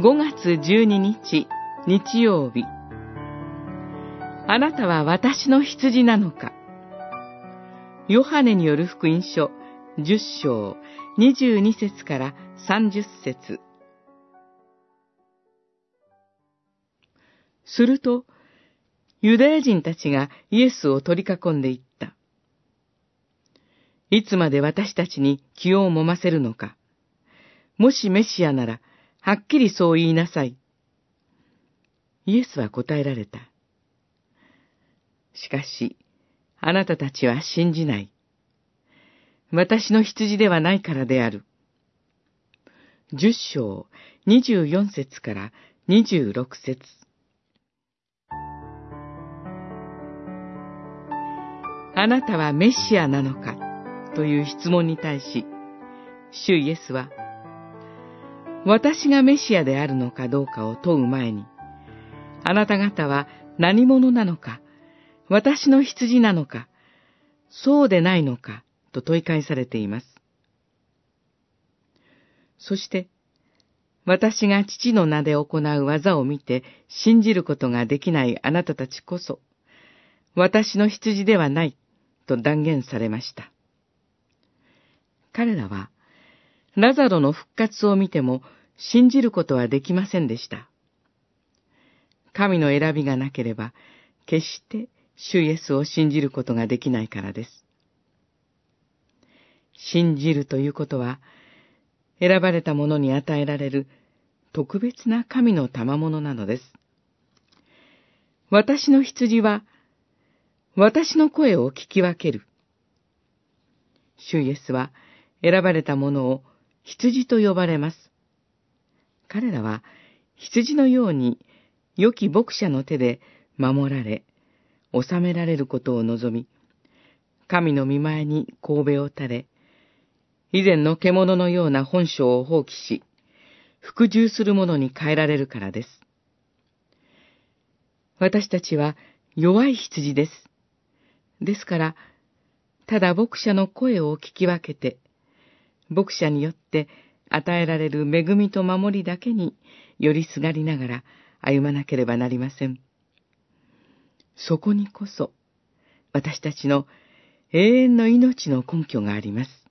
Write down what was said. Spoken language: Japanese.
5月12日日曜日あなたは私の羊なのか？ヨハネによる福音書10章22節から30節すると、ユダヤ人たちがイエスを取り囲んでいった。いつまで私たちに気を揉ませるのか？もしメシアなら、はっきりそう言いなさい。イエスは答えられた。しかし、あなたたちは信じない。私の羊ではないからである。十章二十四節から二十六節あなたはメシアなのか？という質問に対し、主イエスは、私がメシアであるのかどうかを問う前に、あなた方は何者なのか、私の羊なのか、そうでないのか、と問い返されています。そして、私が父の名で行う技を見て信じることができないあなたたちこそ、私の羊ではないと断言されました。彼らは、ラザロの復活を見ても信じることはできませんでした。神の選びがなければ、決して主イエスを信じることができないからです。信じるということは、選ばれた者に与えられる特別な神の賜物なのです。私の羊は私の声を聞き分ける。主イエスは選ばれた者を羊と呼ばれます。彼らは羊のように良き牧者の手で守られ、治められることを望み、神の見前に神戸を垂れ、以前の獣のような本性を放棄し、服従する者に変えられるからです。私たちは弱い羊です。ですから、ただ牧者の声を聞き分けて、牧者によって与えられる恵みと守りだけに寄りすがりながら歩まなければなりません。そこにこそ、私たちの永遠の命の根拠があります。